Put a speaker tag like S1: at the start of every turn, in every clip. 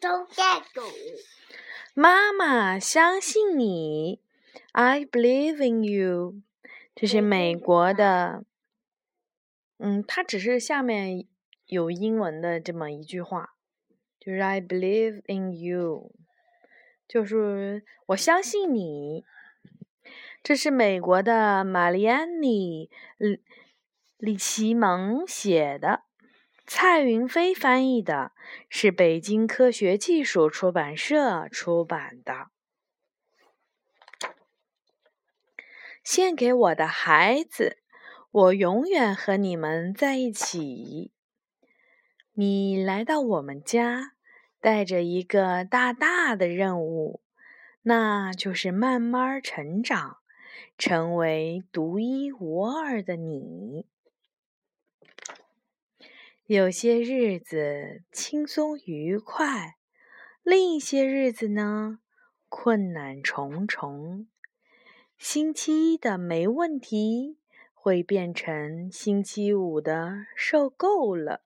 S1: 中间狗。
S2: 妈妈相信你，I believe in you。这是美国的，嗯，它只是下面有英文的这么一句话，就是 I believe in you，就是我相信你。这是美国的玛丽安妮李李奇蒙写的，蔡云飞翻译的，是北京科学技术出版社出版的。献给我的孩子，我永远和你们在一起。你来到我们家，带着一个大大的任务，那就是慢慢成长，成为独一无二的你。有些日子轻松愉快，另一些日子呢，困难重重。星期一的没问题，会变成星期五的受够了。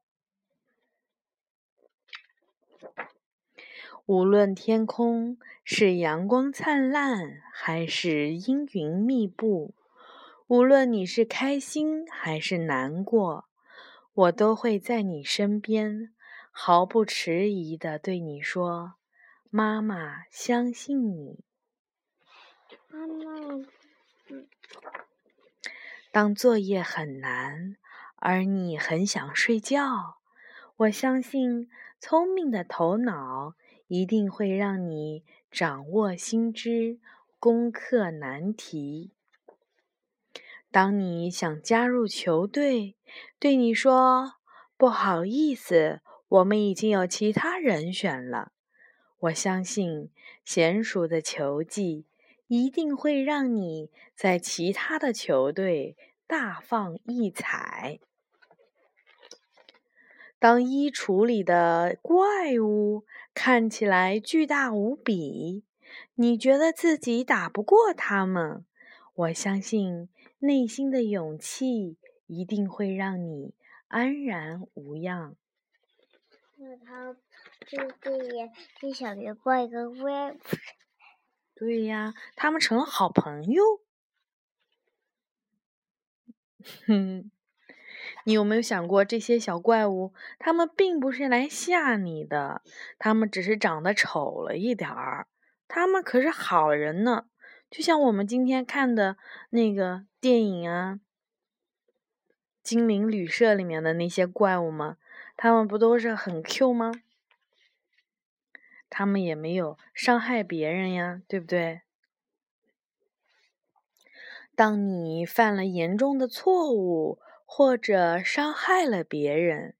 S2: 无论天空是阳光灿烂还是阴云密布，无论你是开心还是难过，我都会在你身边，毫不迟疑地对你说：“妈妈相信你。”
S1: 妈妈，
S2: 当作业很难，而你很想睡觉，我相信聪明的头脑一定会让你掌握新知，攻克难题。当你想加入球队，对你说：“不好意思，我们已经有其他人选了。”我相信娴熟的球技。一定会让你在其他的球队大放异彩。当衣橱里的怪物看起来巨大无比，你觉得自己打不过他们，我相信内心的勇气一定会让你安然无恙。
S1: 那他就对对小鱼怪个怪。
S2: 对呀，他们成了好朋友。哼，你有没有想过，这些小怪物，他们并不是来吓你的，他们只是长得丑了一点儿，他们可是好人呢。就像我们今天看的那个电影啊，《精灵旅社》里面的那些怪物吗？他们不都是很 Q 吗？他们也没有伤害别人呀，对不对？当你犯了严重的错误，或者伤害了别人，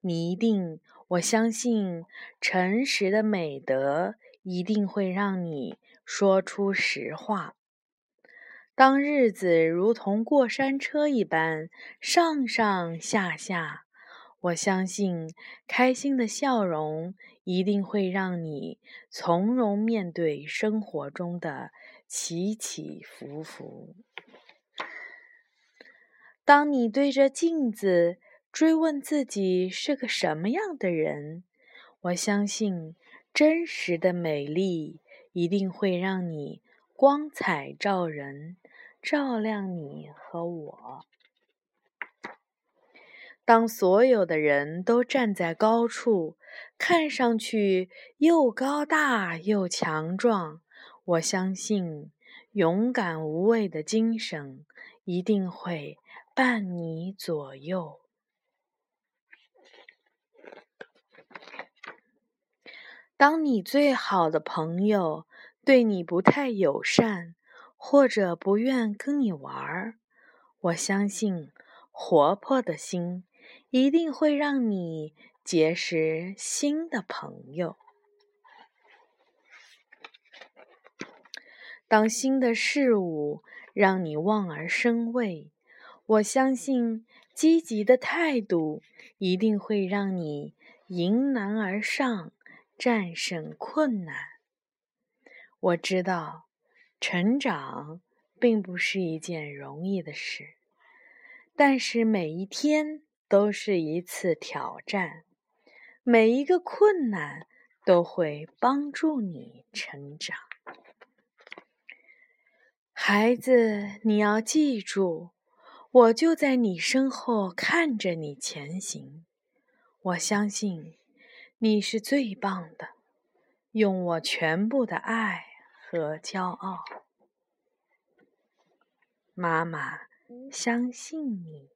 S2: 你一定，我相信，诚实的美德一定会让你说出实话。当日子如同过山车一般上上下下。我相信，开心的笑容一定会让你从容面对生活中的起起伏伏。当你对着镜子追问自己是个什么样的人，我相信，真实的美丽一定会让你光彩照人，照亮你和我。当所有的人都站在高处，看上去又高大又强壮，我相信勇敢无畏的精神一定会伴你左右。当你最好的朋友对你不太友善，或者不愿跟你玩儿，我相信活泼的心。一定会让你结识新的朋友。当新的事物让你望而生畏，我相信积极的态度一定会让你迎难而上，战胜困难。我知道，成长并不是一件容易的事，但是每一天。都是一次挑战，每一个困难都会帮助你成长。孩子，你要记住，我就在你身后看着你前行。我相信你是最棒的，用我全部的爱和骄傲。妈妈相信你。